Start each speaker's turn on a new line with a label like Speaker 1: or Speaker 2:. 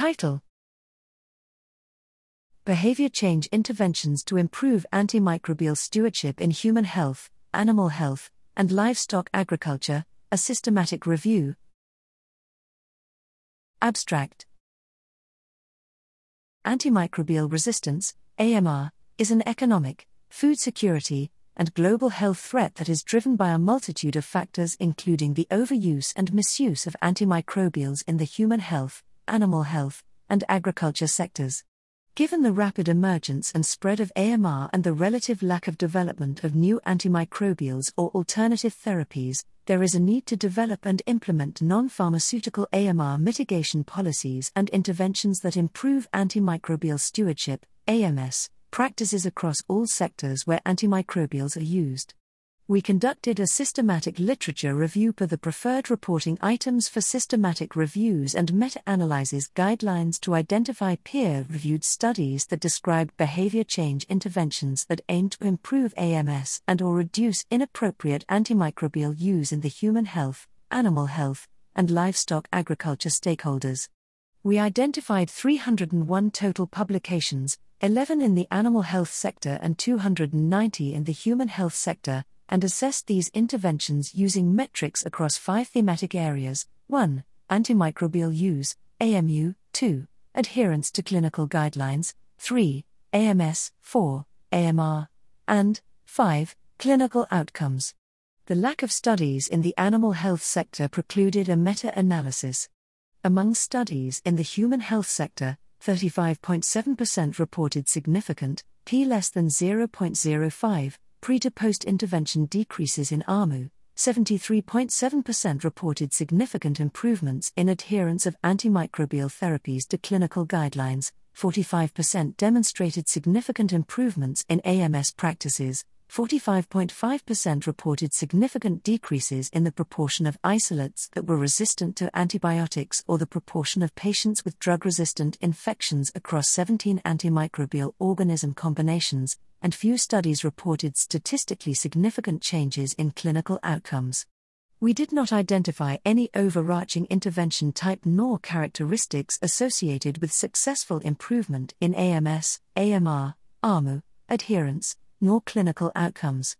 Speaker 1: Title Behavior Change Interventions to Improve Antimicrobial Stewardship in Human Health, Animal Health, and Livestock Agriculture, a Systematic Review. Abstract Antimicrobial resistance, AMR, is an economic, food security, and global health threat that is driven by a multitude of factors, including the overuse and misuse of antimicrobials in the human health, animal health, and agriculture sectors. Given the rapid emergence and spread of AMR and the relative lack of development of new antimicrobials or alternative therapies, there is a need to develop and implement non pharmaceutical AMR mitigation policies and interventions that improve antimicrobial stewardship, AMS, practices across all sectors where antimicrobials are used we conducted a systematic literature review per the preferred reporting items for systematic reviews and meta analyses guidelines to identify peer reviewed studies that described behavior change interventions that aim to improve AMS and or reduce inappropriate antimicrobial use in the human health, animal health, and livestock agriculture stakeholders. We identified 301 total publications, 11 in the animal health sector and 290 in the human health sector, and assessed these interventions using metrics across five thematic areas 1. Antimicrobial use, AMU, 2. Adherence to clinical guidelines, 3. AMS, 4. AMR, and 5. Clinical outcomes. The lack of studies in the animal health sector precluded a meta analysis. Among studies in the human health sector, 35.7% reported significant, p less than 0.05, pre to post intervention decreases in AMU, 73.7% reported significant improvements in adherence of antimicrobial therapies to clinical guidelines, 45% demonstrated significant improvements in AMS practices, 45.5% reported significant decreases in the proportion of isolates that were resistant to antibiotics or the proportion of patients with drug resistant infections across 17 antimicrobial organism combinations, and few studies reported statistically significant changes in clinical outcomes. We did not identify any overarching intervention type nor characteristics associated with successful improvement in AMS, AMR, AMU, adherence, nor clinical outcomes.